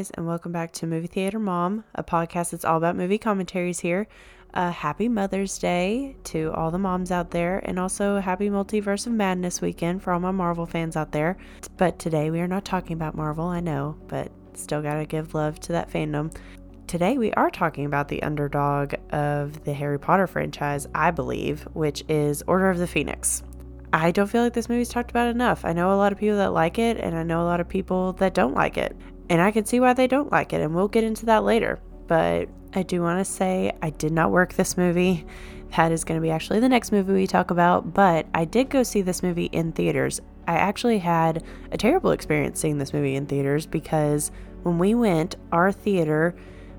Guys, and welcome back to Movie Theater Mom, a podcast that's all about movie commentaries here. Uh, happy Mother's Day to all the moms out there, and also happy Multiverse of Madness weekend for all my Marvel fans out there. But today we are not talking about Marvel, I know, but still gotta give love to that fandom. Today we are talking about the underdog of the Harry Potter franchise, I believe, which is Order of the Phoenix. I don't feel like this movie's talked about enough. I know a lot of people that like it, and I know a lot of people that don't like it. And I can see why they don't like it, and we'll get into that later. But I do want to say I did not work this movie. That is going to be actually the next movie we talk about. But I did go see this movie in theaters. I actually had a terrible experience seeing this movie in theaters because when we went, our theater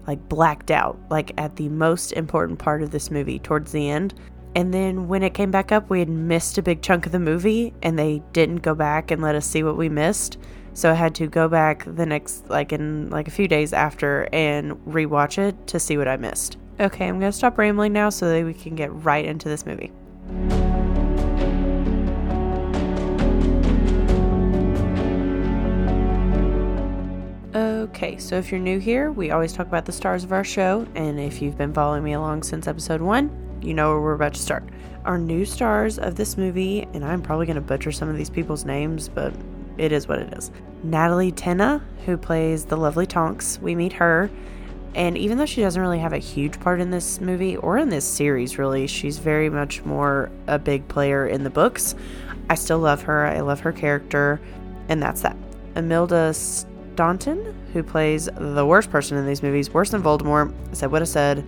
like blacked out, like at the most important part of this movie towards the end. And then when it came back up, we had missed a big chunk of the movie and they didn't go back and let us see what we missed. So I had to go back the next, like in like a few days after, and rewatch it to see what I missed. Okay, I'm gonna stop rambling now so that we can get right into this movie. Okay, so if you're new here, we always talk about the stars of our show, and if you've been following me along since episode one, you know where we're about to start. Our new stars of this movie, and I'm probably going to butcher some of these people's names, but it is what it is. Natalie Tena, who plays the lovely Tonks, we meet her. And even though she doesn't really have a huge part in this movie or in this series, really, she's very much more a big player in the books. I still love her. I love her character. And that's that. Imelda Staunton, who plays the worst person in these movies, worse than Voldemort, said what I said,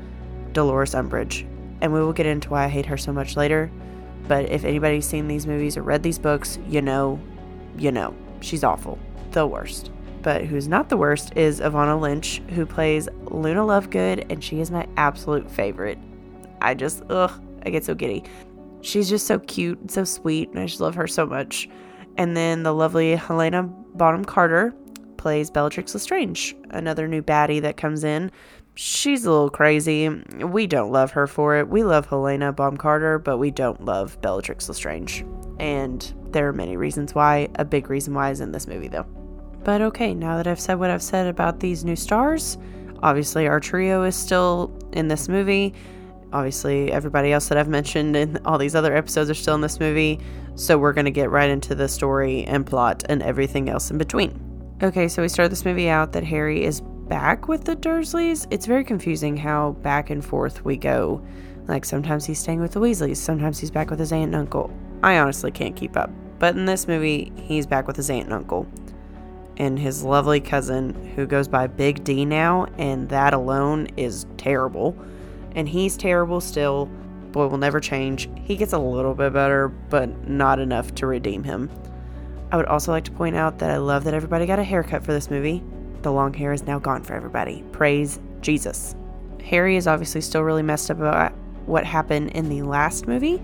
Dolores Umbridge. And we will get into why I hate her so much later. But if anybody's seen these movies or read these books, you know you know, she's awful. The worst. But who's not the worst is Evanna Lynch, who plays Luna Lovegood, and she is my absolute favorite. I just, ugh, I get so giddy. She's just so cute and so sweet, and I just love her so much. And then the lovely Helena Bonham Carter plays Bellatrix Lestrange, another new baddie that comes in. She's a little crazy. We don't love her for it. We love Helena Bonham Carter, but we don't love Bellatrix Lestrange. And there are many reasons why. A big reason why is in this movie, though. But okay, now that I've said what I've said about these new stars, obviously our trio is still in this movie. Obviously, everybody else that I've mentioned in all these other episodes are still in this movie. So we're going to get right into the story and plot and everything else in between. Okay, so we start this movie out that Harry is back with the Dursleys. It's very confusing how back and forth we go. Like sometimes he's staying with the Weasleys, sometimes he's back with his aunt and uncle. I honestly can't keep up. But in this movie, he's back with his aunt and uncle and his lovely cousin who goes by Big D now, and that alone is terrible. And he's terrible still. Boy will never change. He gets a little bit better, but not enough to redeem him. I would also like to point out that I love that everybody got a haircut for this movie. The long hair is now gone for everybody. Praise Jesus. Harry is obviously still really messed up about what happened in the last movie,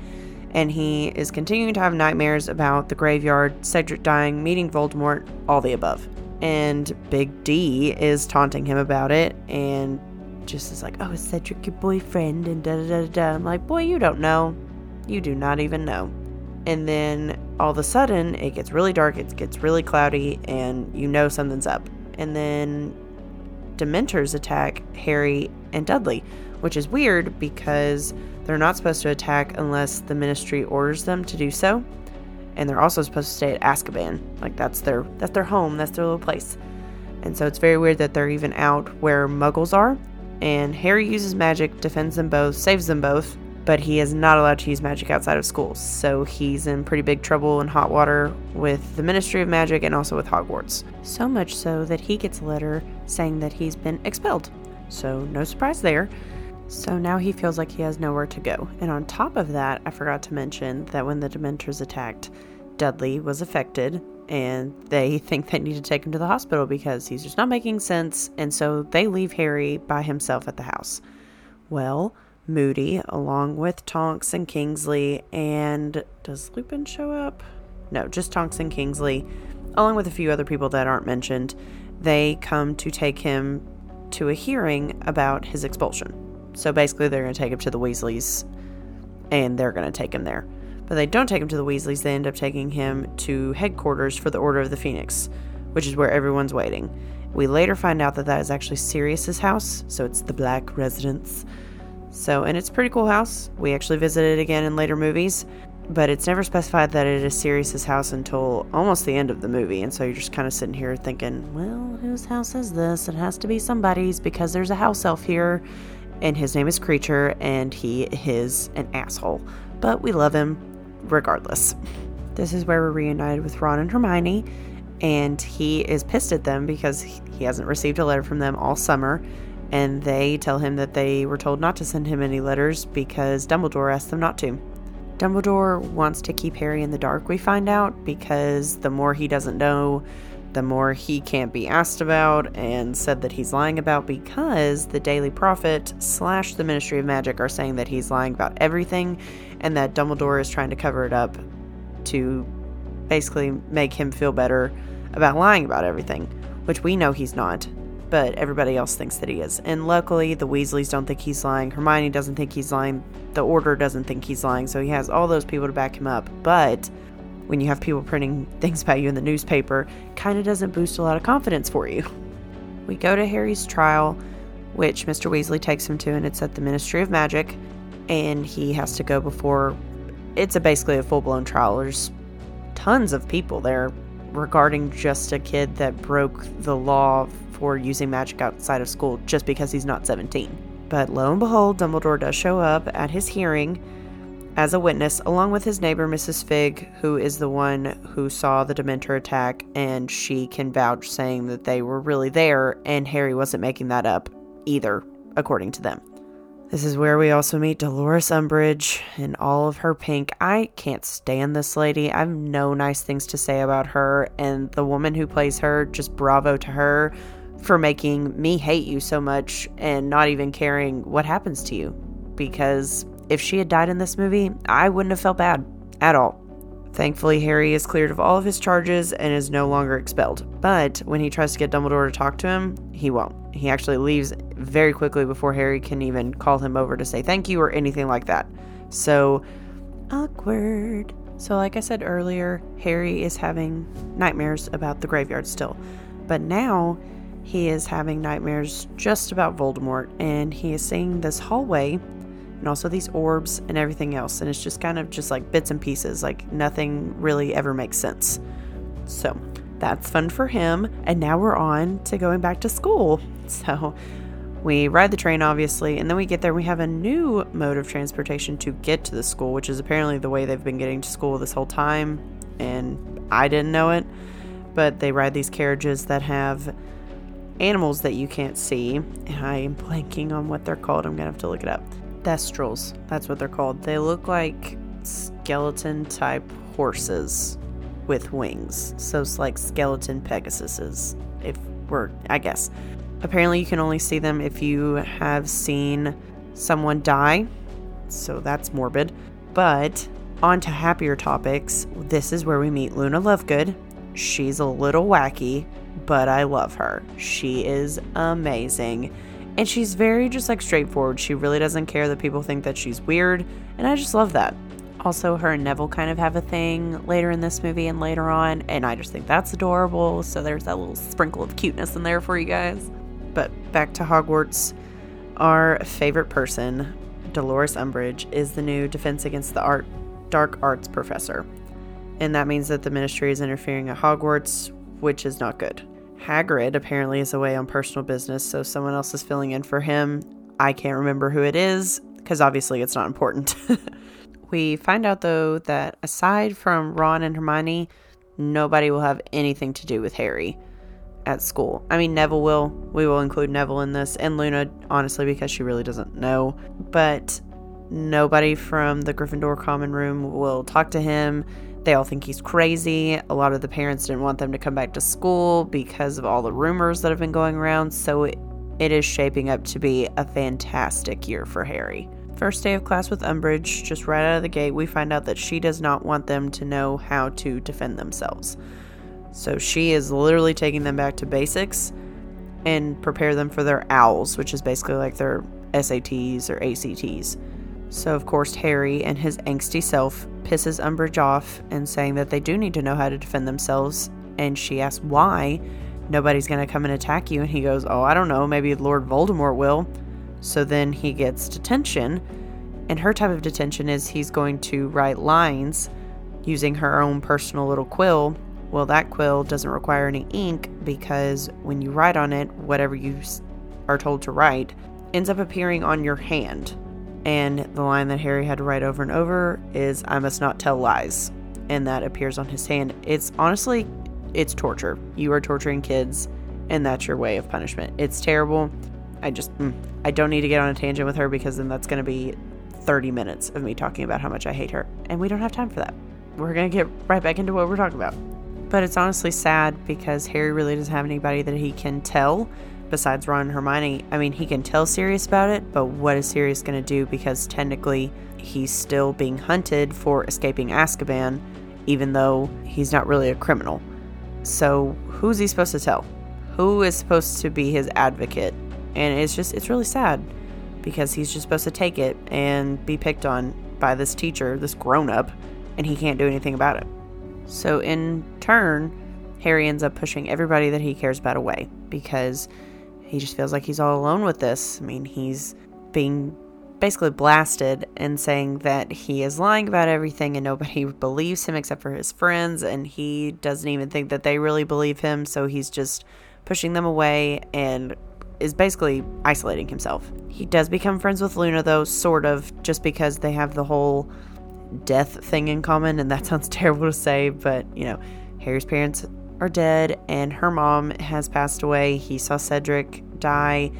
and he is continuing to have nightmares about the graveyard, Cedric dying, meeting Voldemort, all the above. And Big D is taunting him about it and just is like, oh, is Cedric your boyfriend? And da da da da. I'm like, boy, you don't know. You do not even know. And then all of a sudden, it gets really dark, it gets really cloudy, and you know something's up. And then Dementors attack Harry and Dudley, which is weird because they're not supposed to attack unless the ministry orders them to do so. And they're also supposed to stay at Azkaban. Like that's their that's their home, that's their little place. And so it's very weird that they're even out where muggles are. And Harry uses magic, defends them both, saves them both, but he is not allowed to use magic outside of school. So he's in pretty big trouble in hot water with the Ministry of Magic and also with Hogwarts. So much so that he gets a letter saying that he's been expelled. So no surprise there. So now he feels like he has nowhere to go. And on top of that, I forgot to mention that when the Dementors attacked, Dudley was affected and they think they need to take him to the hospital because he's just not making sense. And so they leave Harry by himself at the house. Well, Moody, along with Tonks and Kingsley, and does Lupin show up? No, just Tonks and Kingsley, along with a few other people that aren't mentioned. They come to take him to a hearing about his expulsion. So basically, they're going to take him to the Weasleys and they're going to take him there. But they don't take him to the Weasleys, they end up taking him to headquarters for the Order of the Phoenix, which is where everyone's waiting. We later find out that that is actually Sirius's house, so it's the Black Residence. So, and it's a pretty cool house. We actually visit it again in later movies, but it's never specified that it is Sirius's house until almost the end of the movie. And so you're just kind of sitting here thinking, well, whose house is this? It has to be somebody's because there's a house elf here, and his name is Kreacher, and he is an asshole. But we love him regardless. This is where we're reunited with Ron and Hermione, and he is pissed at them because he hasn't received a letter from them all summer. And they tell him that they were told not to send him any letters because Dumbledore asked them not to. Dumbledore wants to keep Harry in the dark, we find out, because the more he doesn't know, the more he can't be asked about, and said that he's lying about because the Daily Prophet slash the Ministry of Magic are saying that he's lying about everything, and that Dumbledore is trying to cover it up to basically make him feel better about lying about everything, which we know he's not, but everybody else thinks that he is. And luckily, the Weasleys don't think he's lying. Hermione doesn't think he's lying. The Order doesn't think he's lying. So he has all those people to back him up. But when you have people printing things about you in the newspaper, kind of doesn't boost a lot of confidence for you. We go to Harry's trial, which Mr. Weasley takes him to, and it's at the Ministry of Magic. And he has to go before. It's a basically a full blown trial. There's tons of people there regarding just a kid that broke the law for using magic outside of school just because he's not 17. But lo and behold, Dumbledore does show up at his hearing as a witness, along with his neighbor, Mrs. Fig, who is the one who saw the Dementor attack, and she can vouch saying that they were really there, and Harry wasn't making that up either, according to them. This is where we also meet Dolores Umbridge in all of her pink. I can't stand this lady. I have no nice things to say about her, and the woman who plays her, just bravo to her for making me hate you so much and not even caring what happens to you. Because if she had died in this movie, I wouldn't have felt bad at all. Thankfully, Harry is cleared of all of his charges and is no longer expelled. But when he tries to get Dumbledore to talk to him, he won't. He actually leaves very quickly before Harry can even call him over to say thank you or anything like that. So, awkward. So, like I said earlier, Harry is having nightmares about the graveyard still. But now he is having nightmares just about Voldemort, and he is seeing this hallway and also these orbs and everything else. And it's just kind of just like bits and pieces, like nothing really ever makes sense. So that's fun for him. And now we're on to going back to school. So we ride the train, obviously, and then we get there. We have a new mode of transportation to get to the school, which is apparently the way they've been getting to school this whole time. And I didn't know it, but they ride these carriages that have animals that you can't see. And I am blanking on what they're called. I'm going to have to look it up. Thestrals, that's what they're called. They look like skeleton type horses with wings. So it's like skeleton Pegasuses, if we're, I guess. Apparently, you can only see them if you have seen someone die. So that's morbid. But on to happier topics. This is where we meet Luna Lovegood. She's a little wacky, but I love her. She is amazing. And she's very just like straightforward. She really doesn't care that people think that she's weird. And I just love that. Also, her and Neville kind of have a thing later in this movie and later on. And I just think that's adorable. So there's that little sprinkle of cuteness in there for you guys. But back to Hogwarts. Our favorite person, Dolores Umbridge, is the new Defense Against the Art Dark Arts professor. And that means that the ministry is interfering at Hogwarts, which is not good. Hagrid apparently is away on personal business, so someone else is filling in for him. I can't remember who it is, because obviously it's not important. we find out, though, that aside from Ron and Hermione, nobody will have anything to do with Harry at school. I mean, Neville will. We will include Neville in this, and Luna, honestly, because she really doesn't know. But nobody from the Gryffindor common room will talk to him. They all think he's crazy. A lot of the parents didn't want them to come back to school because of all the rumors that have been going around. So it, is shaping up to be a fantastic year for Harry. First day of class with Umbridge, just right out of the gate, we find out that she does not want them to know how to defend themselves. So she is literally taking them back to basics and prepare them for their owls, which is basically like their SATs or ACTs. So, of course, Harry and his angsty self pisses Umbridge off and saying that they do need to know how to defend themselves And she asks why nobody's going to come and attack you. And he goes, Oh, I don't know. Maybe Lord Voldemort will. So then he gets detention. And her type of detention is he's going to write lines using her own personal little quill. Well, that quill doesn't require any ink because when you write on it, whatever you are told to write ends up appearing on your hand. And the line that Harry had to write over and over is, I must not tell lies. And that appears on his hand. It's honestly, it's torture. You are torturing kids, and that's your way of punishment. It's terrible. I just, mm, I don't need to get on a tangent with her because then that's going to be 30 minutes of me talking about how much I hate her. And we don't have time for that. We're going to get right back into what we're talking about. But it's honestly sad because Harry really doesn't have anybody that he can tell besides Ron and Hermione. I mean, he can tell Sirius about it, but what is Sirius going to do? Because technically, he's still being hunted for escaping Azkaban, even though he's not really a criminal. So, who's he supposed to tell? Who is supposed to be his advocate? And it's just, it's really sad because he's just supposed to take it and be picked on by this teacher, this grown up, and he can't do anything about it. So, in turn, Harry ends up pushing everybody that he cares about away because he just feels like he's all alone with this. I mean, he's being basically blasted and saying that he is lying about everything and nobody believes him except for his friends and he doesn't even think that they really believe him so he's just pushing them away and is basically isolating himself. He does become friends with Luna though sort of just because they have the whole death thing in common and that sounds terrible to say but you know Harry's parents are dead and her mom has passed away. He saw Cedric die.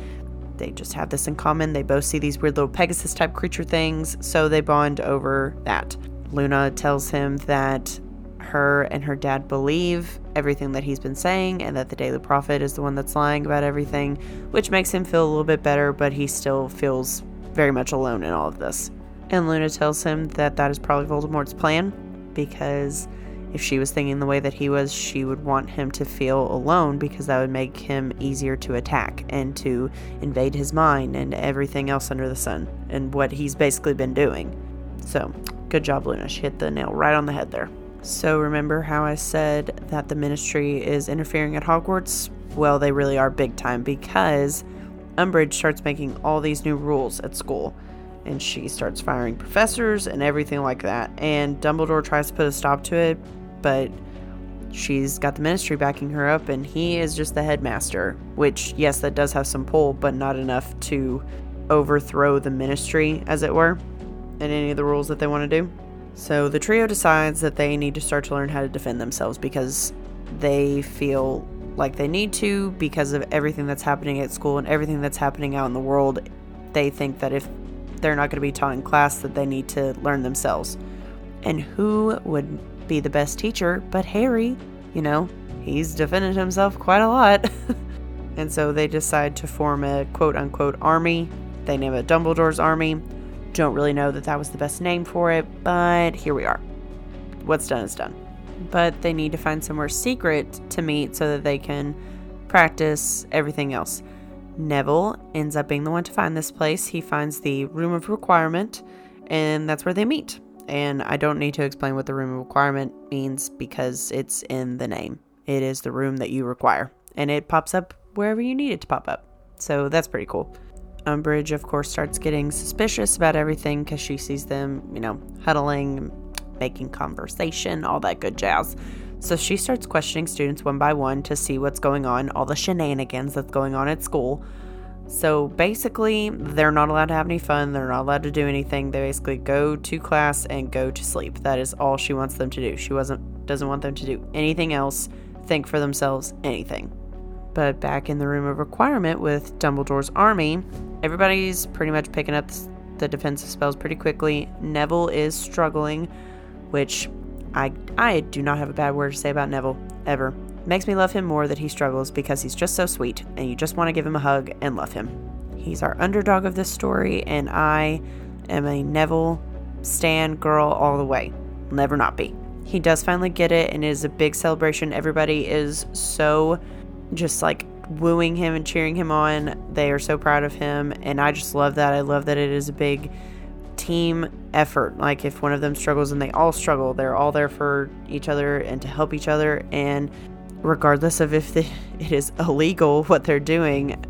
They just have this in common. They both see these weird little Pegasus type creature things, so they bond over that. Luna tells him that her and her dad believe everything that he's been saying and that the Daily Prophet is the one that's lying about everything, which makes him feel a little bit better, but he still feels very much alone in all of this. And Luna tells him that that is probably Voldemort's plan because if she was thinking the way that he was, she would want him to feel alone because that would make him easier to attack and to invade his mind and everything else under the sun and what he's basically been doing. So, good job, Luna. She hit the nail right on the head there. So, remember how I said that the ministry is interfering at Hogwarts? Well, they really are big time because Umbridge starts making all these new rules at school and she starts firing professors and everything like that. And Dumbledore tries to put a stop to it, but she's got the ministry backing her up, and he is just the headmaster, which, yes, that does have some pull, but not enough to overthrow the ministry, as it were, and any of the rules that they want to do. So the trio decides that they need to start to learn how to defend themselves because they feel like they need to because of everything that's happening at school and everything that's happening out in the world. They think that if they're not going to be taught in class, that they need to learn themselves. And who would be the best teacher, but Harry, you know, he's defended himself quite a lot. and so they decide to form a quote unquote army. They name it Dumbledore's Army. Don't really know that that was the best name for it, but here we are. What's done is done. But they need to find somewhere secret to meet so that they can practice everything else. Neville ends up being the one to find this place. He finds the Room of Requirement, and that's where they meet and I don't need to explain what the room requirement means because it's in the name. It is the room that you require, and it pops up wherever you need it to pop up. So that's pretty cool. Umbridge, of course, starts getting suspicious about everything because she sees them, you know, huddling, making conversation, all that good jazz. So she starts questioning students one by one to see what's going on, all the shenanigans that's going on at school. So basically, they're not allowed to have any fun. They're not allowed to do anything. They basically go to class and go to sleep. That is all she wants them to do. She wasn't doesn't want them to do anything else, think for themselves, anything. But back in the room of requirement with Dumbledore's army, everybody's pretty much picking up the defensive spells pretty quickly. Neville is struggling, which I I do not have a bad word to say about Neville ever makes me love him more that he struggles because he's just so sweet and you just want to give him a hug and love him. He's our underdog of this story, and I am a Neville Stan girl all the way. never not be. He does finally get it, and it is a big celebration. Everybody is so just like wooing him and cheering him on. They are so proud of him, and I just love that. I love that it is a big team effort. Like if one of them struggles and they all struggle, they're all there for each other and to help each other. And regardless of if it is illegal what they're doing,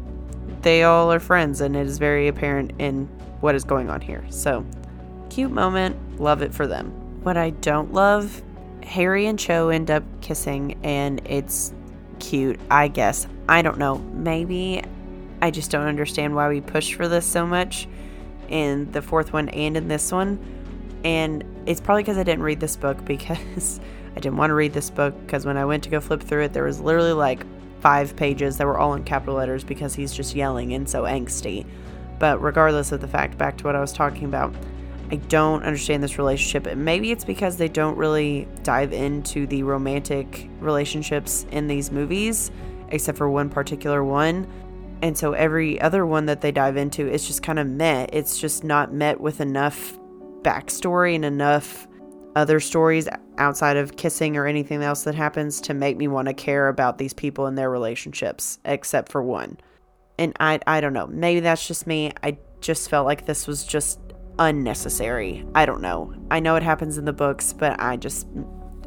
they all are friends, and it is very apparent in what is going on here. So, cute moment, love it for them. What I don't love, Harry and Cho end up kissing, and it's cute, I guess. I don't know. Maybe I just don't understand why we pushed for this so much in the fourth one and in this one. And it's probably because I didn't read this book because I didn't want to read this book because when I went to go flip through it, there was literally like five pages that were all in capital letters because he's just yelling and so angsty. But regardless of the fact, back to what I was talking about, I don't understand this relationship. And maybe it's because they don't really dive into the romantic relationships in these movies, except for one particular one. And so every other one that they dive into is just kind of met. It's just not met with enough backstory and enough other stories outside of kissing or anything else that happens to make me want to care about these people and their relationships, except for one. And I I don't know. Maybe that's just me. I just felt like this was just unnecessary. I don't know. I know it happens in the books, but I just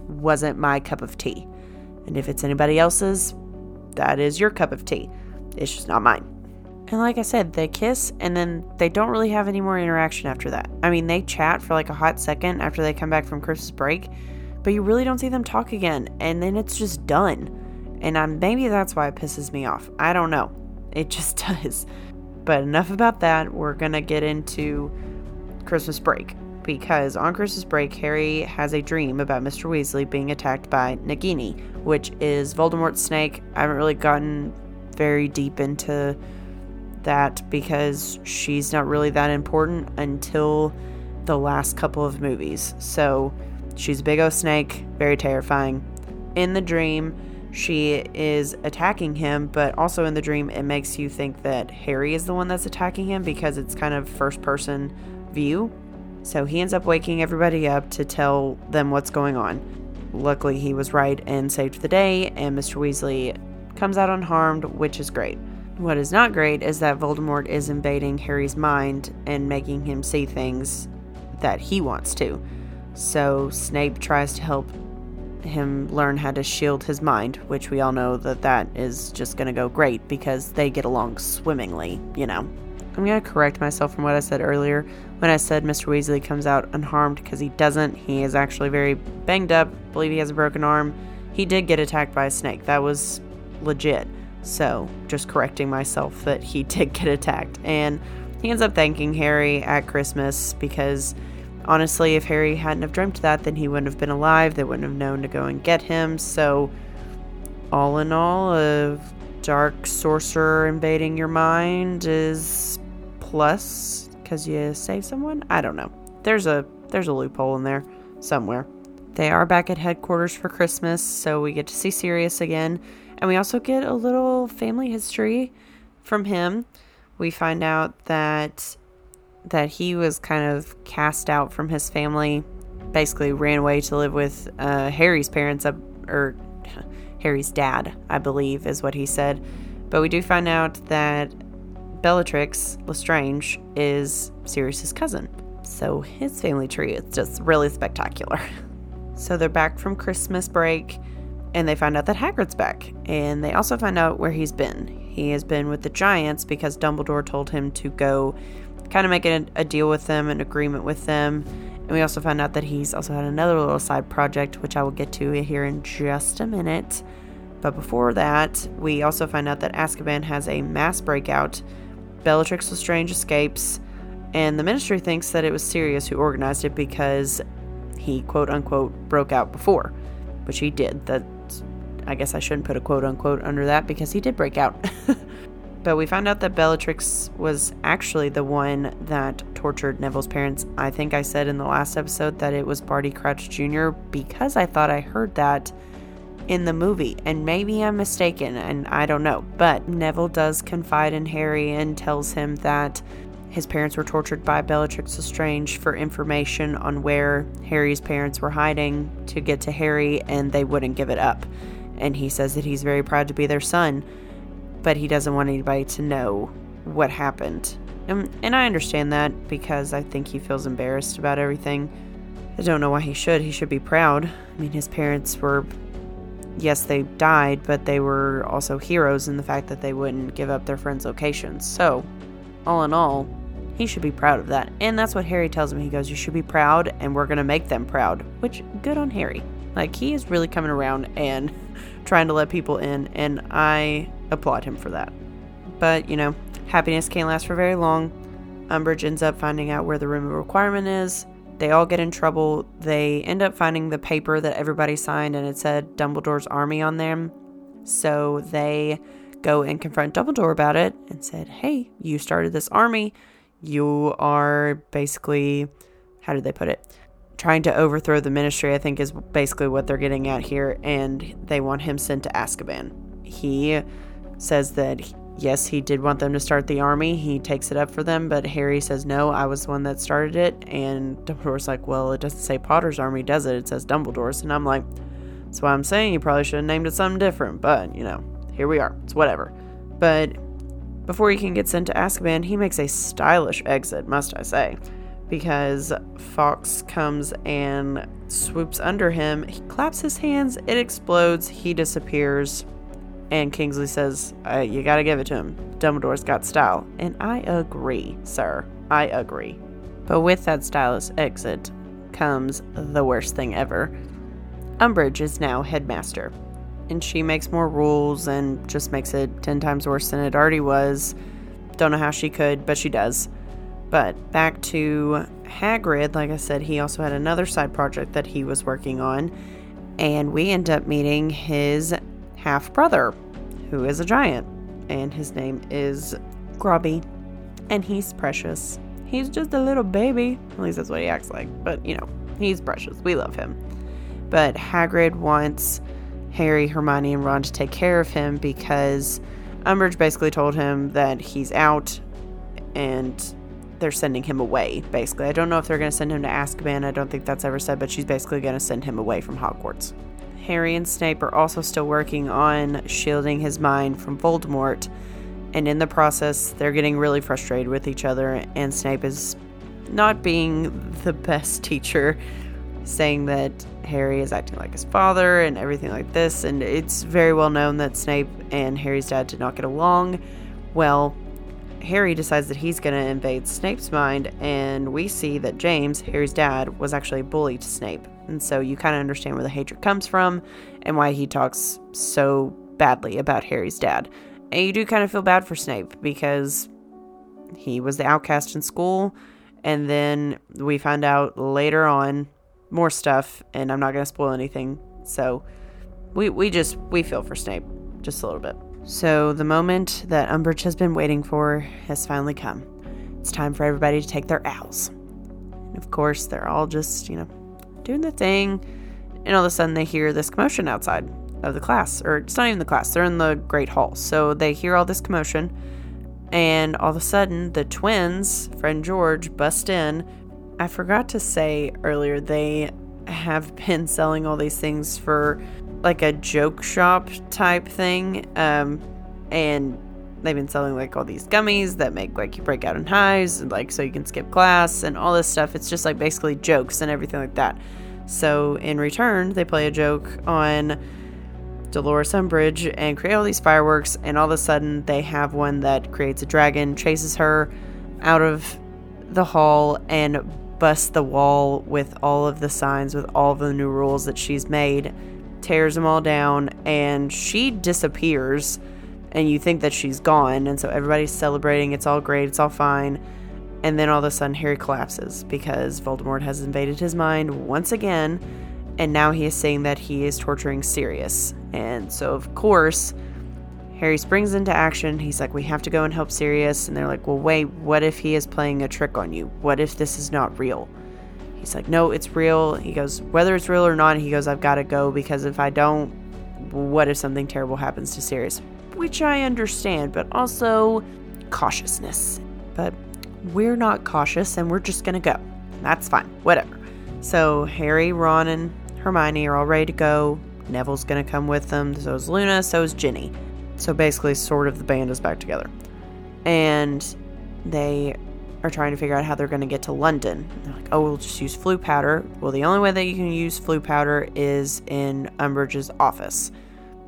wasn't my cup of tea. And if it's anybody else's, that is your cup of tea. It's just not mine. And like I said, they kiss and then they don't really have any more interaction after that. I mean, they chat for like a hot second after they come back from Christmas break, but you really don't see them talk again. And then it's just done. And I'm, maybe that's why it pisses me off. I don't know. It just does. But enough about that. We're going to get into Christmas break. Because on Christmas break, Harry has a dream about Mr. Weasley being attacked by Nagini, which is Voldemort's snake. I haven't really gotten very deep into that because she's not really that important until the last couple of movies. So she's a big old snake, very terrifying. In the dream, she is attacking him, but also in the dream, it makes you think that Harry is the one that's attacking him because it's kind of first person view. So he ends up waking everybody up to tell them what's going on. Luckily, he was right and saved the day, and Mr. Weasley comes out unharmed, which is great. What is not great is that Voldemort is invading Harry's mind and making him see things that he wants to. So Snape tries to help him learn how to shield his mind, which we all know that that is just going to go great because they get along swimmingly, you know. I'm going to correct myself from what I said earlier when I said Mr. Weasley comes out unharmed because he doesn't. He is actually very banged up, believe he has a broken arm. He did get attacked by a snake. That was legit. So, just correcting myself that he did get attacked. And he ends up thanking Harry at Christmas because honestly, if Harry hadn't have dreamt that, then he wouldn't have been alive. They wouldn't have known to go and get him. So, all in all, a dark sorcerer invading your mind is plus because you save someone. I don't know. There's a there's a loophole in there somewhere. They are back at headquarters for Christmas, so we get to see Sirius again. And we also get a little family history from him. We find out that that he was kind of cast out from his family, basically ran away to live with uh, Harry's parents, or Harry's dad, I believe, is what he said. But we do find out that Bellatrix Lestrange is Sirius's cousin. So his family tree is just really spectacular. So they're back from Christmas break and they find out that Hagrid's back. And they also find out where he's been. He has been with the Giants because Dumbledore told him to go kind of make a, a deal with them, an agreement with them. And we also found out that he's also had another little side project, which I will get to here in just a minute. But before that, we also find out that Azkaban has a mass breakout. Bellatrix Lestrange escapes, and the Ministry thinks that it was Sirius who organized it because he quote unquote broke out before, which he did. That I guess I shouldn't put a quote unquote under that because he did break out. but we found out that Bellatrix was actually the one that tortured Neville's parents. I think I said in the last episode that it was Barty Crouch Jr. because I thought I heard that in the movie, and maybe I'm mistaken, and I don't know. But Neville does confide in Harry and tells him that his parents were tortured by Bellatrix Lestrange for information on where Harry's parents were hiding to get to Harry, and they wouldn't give it up and he says that he's very proud to be their son, but he doesn't want anybody to know what happened. And, and I understand that because I think he feels embarrassed about everything. I don't know why he should. He should be proud. I mean, his parents were yes, they died, but they were also heroes in the fact that they wouldn't give up their friends' locations. So, all in all, he should be proud of that. And that's what Harry tells him. He goes, You should be proud, and we're going to make them proud. Which, good on Harry. Like, he is really coming around and trying to let people in, and I applaud him for that. But, you know, happiness can't last for very long. Umbridge ends up finding out where the room of requirement is. They all get in trouble. They end up finding the paper that everybody signed, and it said Dumbledore's army on them. So they go and confront Dumbledore about it and said, Hey, you started this army. You are basically, how did they put it? Trying to overthrow the ministry, I think, is basically what they're getting at here. And they want him sent to Azkaban. He says that yes, he did want them to start the army. He takes it up for them, but Harry says, no, I was the one that started it. And Dumbledore's like, well, it doesn't say Potter's army, does it? It says Dumbledore's. And I'm like, that's why I'm saying you probably should have named it something different. But, you know, here we are. It's whatever. But before he can get sent to Azkaban, he makes a stylish exit, must I say. Because Fawkes comes and swoops under him. He claps his hands, it explodes, he disappears and Kingsley says, uh, You gotta give it to him. Dumbledore's got style. And I agree, sir. I agree. But with that stylish exit comes the worst thing ever. Umbridge is now headmaster, and she makes more rules and just makes it 10 times worse than it already was. Don't know how she could, but she does. But back to Hagrid, like I said, he also had another side project that he was working on, and we end up meeting his half brother, who is a giant, and his name is Grubby, and he's precious. He's just a little baby. At least that's what he acts like. But, you know, he's precious. We love him. But Hagrid wants Harry, Hermione, and Ron to take care of him because Umbridge basically told him that he's out and they're sending him away, basically. I don't know if they're going to send him to Azkaban. I don't think that's ever said, but she's basically going to send him away from Hogwarts. Harry and Snape are also still working on shielding his mind from Voldemort, and in the process, they're getting really frustrated with each other, and Snape is not being the best teacher, saying that Harry is acting like his father and everything like this, and it's very well known that Snape and Harry's dad did not get along. Well, Harry decides that he's going to invade Snape's mind, and we see that James, Harry's dad, was actually a bully to Snape. And so you kind of understand where the hatred comes from and why he talks so badly about Harry's dad. And you do kind of feel bad for Snape because he was the outcast in school. And then we find out later on more stuff, and I'm not going to spoil anything. So we, we just, we feel for Snape just a little bit. So the moment that Umbridge has been waiting for has finally come. It's time for everybody to take their owls. And of course, they're all just, you know, doing the thing, and all of a sudden they hear this commotion outside of the class, or it's not even the class, they're in the Great Hall. So they hear all this commotion, and all of a sudden the twins, friend George, bust in. I forgot to say earlier, they have been selling all these things for like a joke shop type thing. Um, and they've been selling like all these gummies that make like you break out in hives and like so you can skip class and all this stuff it's just like basically jokes and everything like that so in return they play a joke on dolores umbridge and create all these fireworks and all of a sudden they have one that creates a dragon chases her out of the hall and busts the wall with all of the signs with all the new rules that she's made tears them all down and she disappears and you think that she's gone, and so everybody's celebrating. It's all great, it's all fine. And then all of a sudden, Harry collapses because Voldemort has invaded his mind once again, and now he is saying that he is torturing Sirius. And so, of course, Harry springs into action. He's like, We have to go and help Sirius. And they're like, Well, wait, what if he is playing a trick on you? What if this is not real? He's like, No, it's real. He goes, Whether it's real or not, he goes, I've got to go because if I don't, what if something terrible happens to Sirius? which I understand, but also cautiousness. But we're not cautious and we're just gonna go. That's fine, whatever. So Harry, Ron, and Hermione are all ready to go. Neville's gonna come with them, so is Luna, so is Ginny. So basically, sort of the band is back together. And they are trying to figure out how they're going to get to London. They're like, oh, we'll just use Floo powder. Well, the only way that you can use Floo powder is in Umbridge's office.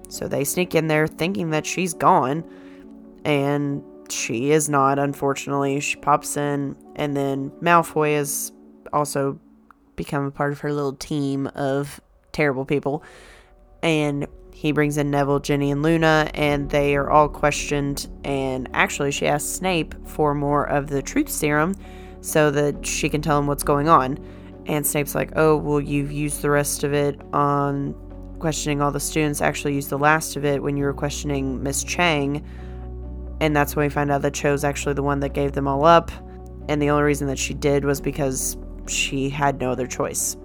So they sneak in there thinking that she's gone, and she is not, unfortunately. She pops in, and then Malfoy has also become a part of her little team of terrible people. And he brings in Neville, Ginny, and Luna, and they are all questioned. And actually, she asks Snape for more of the truth serum so that she can tell him what's going on. And Snape's like, Oh, well, you've used the rest of it on questioning all the students. Actually, used the last of it when you were questioning Miss Chang. And that's when we find out that Cho's actually the one that gave them all up. And the only reason that she did was because she had no other choice.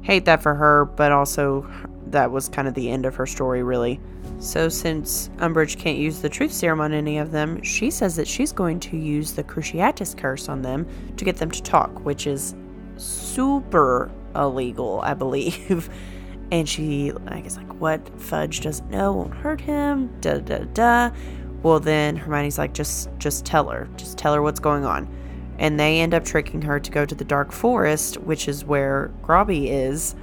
Hate that for her, but also that was kind of the end of her story, really. So, since Umbridge can't use the truth serum on any of them, she says that she's going to use the Cruciatus curse on them to get them to talk, which is super illegal, I believe. and she, I guess, like, what Fudge doesn't know won't hurt him. Da da da. Well, then Hermione's like, just, just tell her, just tell her what's going on. And they end up tricking her to go to the Dark Forest, which is where Grobby is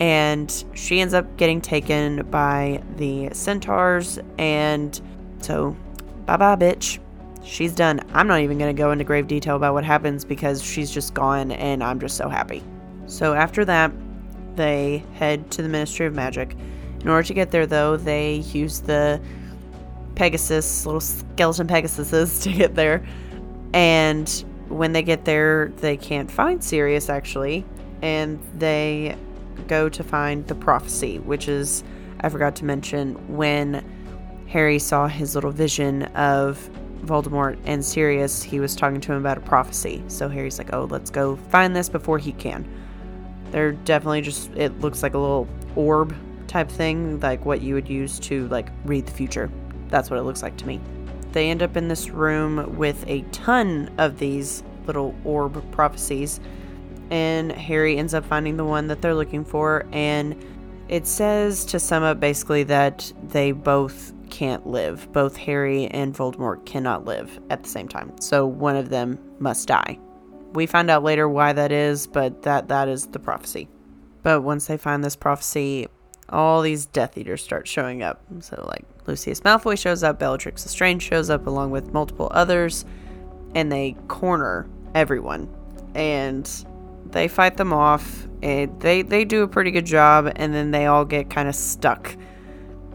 and she ends up getting taken by the centaurs and so bye bye bitch. She's done. I'm not even going to go into grave detail about what happens because she's just gone and i'm just so happy. So after that they head to the ministry of magic. In order to get there though they use the pegasus little skeleton pegasuses to get there. And when they get there they can't find sirius actually. And they go to find the prophecy, which is, I forgot to mention, when Harry saw his little vision of Voldemort and Sirius, he was talking to him about a prophecy. So Harry's like, oh, let's go find this before he can. They're definitely just, it looks like a little orb type thing, like what you would use to like read the future. That's what it looks like to me. They end up in this room with a ton of these little orb prophecies and Harry ends up finding the one that they're looking for. And it says to sum up basically that they both can't live. Both Harry and Voldemort cannot live at the same time. So one of them must die. We find out later why that is, but that that is the prophecy. But once they find this prophecy, all these Death Eaters start showing up. So like Lucius Malfoy shows up, Bellatrix Lestrange shows up along with multiple others, and they corner everyone. And they fight them off. And they they do a pretty good job, and then they all get kind of stuck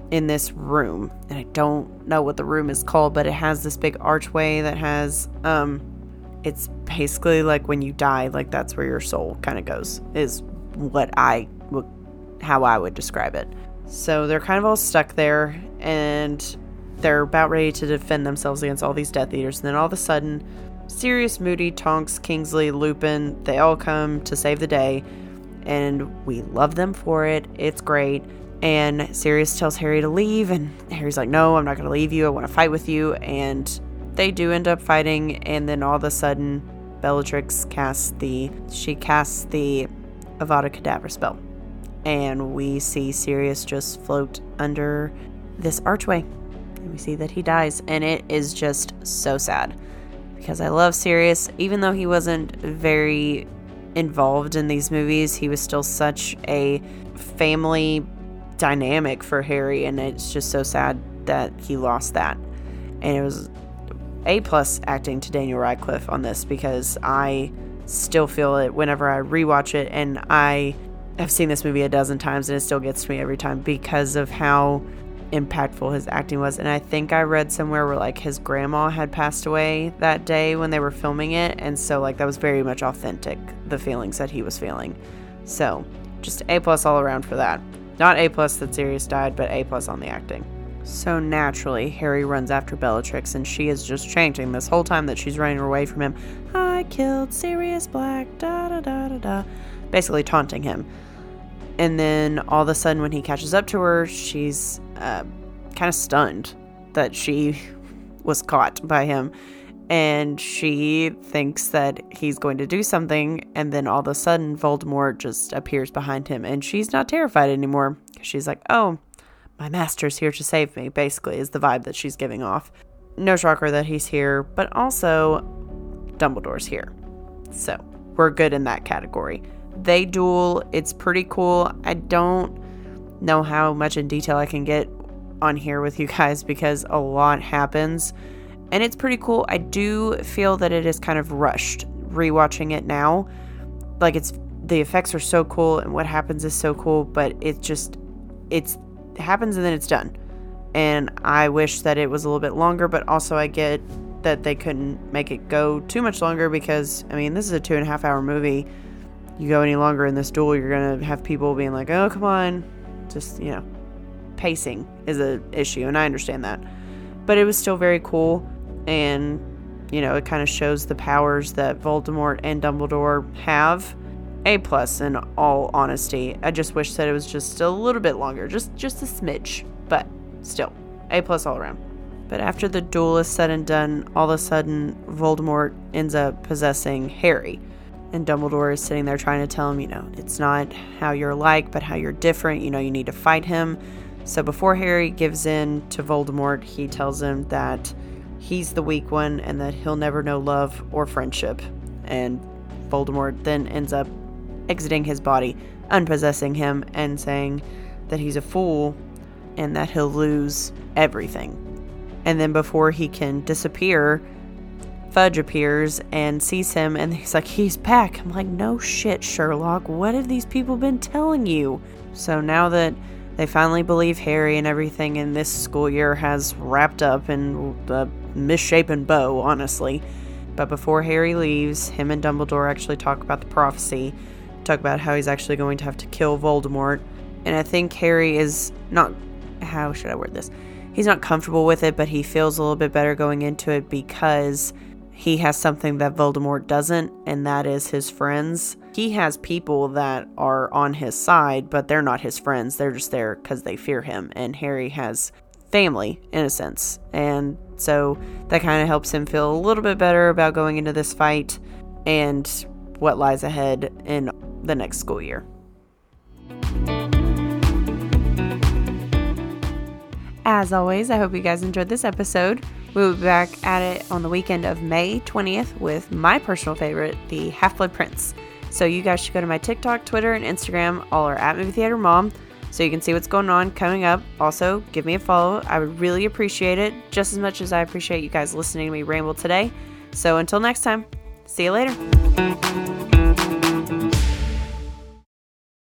in this room. And I don't know what the room is called, but it has this big archway that has um it's basically like when you die, like that's where your soul kind of goes. Is what I would how I would describe it. So they're kind of all stuck there and they're about ready to defend themselves against all these Death Eaters. And then all of a sudden, Sirius, Moody, Tonks, Kingsley, Lupin, they all come to save the day, and we love them for it. It's great. And Sirius tells Harry to leave, and Harry's like, No, I'm not going to leave you. I want to fight with you. And they do end up fighting, and then all of a sudden, Bellatrix casts the she casts the Avada Kedavra spell, and we see Sirius just float under this archway, and we see that he dies, and it is just so sad because I love Sirius. Even though he wasn't very involved in these movies, he was still such a family dynamic for Harry, and it's just so sad that he lost that. And it was a plus acting to Daniel Radcliffe on this because I still feel it whenever I rewatch it, and I have seen this movie a dozen times, and it still gets to me every time because of how impactful his acting was. And I think I read somewhere where like his grandma had passed away that day when they were filming it. And so like that was very much authentic, the feelings that he was feeling. So just A plus all around for that. Not A plus that Sirius died, but A plus on the acting. So naturally, Harry runs after Bellatrix, and she is just chanting this whole time that she's running away from him. I killed Sirius Black, da da da da da. Basically taunting him. And then all of a sudden, when he catches up to her, she's uh, kind of stunned that she was caught by him. And she thinks that he's going to do something. And then all of a sudden, Voldemort just appears behind him. And she's not terrified anymore. She's like, oh, my master's here to save me, basically, is the vibe that she's giving off. No shocker that he's here, but also Dumbledore's here. So we're good in that category. They duel, it's pretty cool. I don't know how much in detail I can get on here with you guys because a lot happens and it's pretty cool. I do feel that it is kind of rushed rewatching it now. Like it's the effects are so cool and what happens is so cool, but it just it's it happens and then it's done. And I wish that it was a little bit longer, but also I get that they couldn't make it go too much longer because I mean this is a two and a half hour movie. You go any longer in this duel, you're gonna have people being like, "Oh, come on," just you know, pacing is a issue, and I understand that. But it was still very cool and you know it kind of shows the powers that Voldemort and Dumbledore have. A plus in all honesty. I just wish that it was just a little bit longer, just just a smidge, but still A plus all around. But after the duel is said and done, all of a sudden Voldemort ends up possessing Harry. And Dumbledore is sitting there trying to tell him, you know, it's not how you're like, but how you're different. You know, you need to fight him. So before Harry gives in to Voldemort, he tells him that he's the weak one and that he'll never know love or friendship. And Voldemort then ends up exiting his body, unpossessing him, and saying that he's a fool and that he'll lose everything. And then before he can disappear, Fudge appears and sees him and he's like, he's back. I'm like, no shit, Sherlock. What have these people been telling you? So now that they finally believe Harry and everything in this school year has wrapped up in the misshapen bow, honestly. But before Harry leaves, him and Dumbledore actually talk about the prophecy, talk about how he's actually going to have to kill Voldemort. And I think Harry is not, how should I word this? He's not comfortable with it, but he feels a little bit better going into it because he has something that Voldemort doesn't, and that is his friends. He has people that are on his side, but they're not his friends. They're just there because they fear him. And Harry has family, in a sense. And so that kind of helps him feel a little bit better about going into this fight and what lies ahead in the next school year. As always, I hope you guys enjoyed this episode. We will be back at it on the weekend of May 20th with my personal favorite, the Half Blood Prince. So you guys should go to my TikTok, Twitter, and Instagram. All are at Movie Theater Mom so you can see what's going on coming up. Also, give me a follow. I would really appreciate it just as much as I appreciate you guys listening to me ramble today. So until next time, see you later.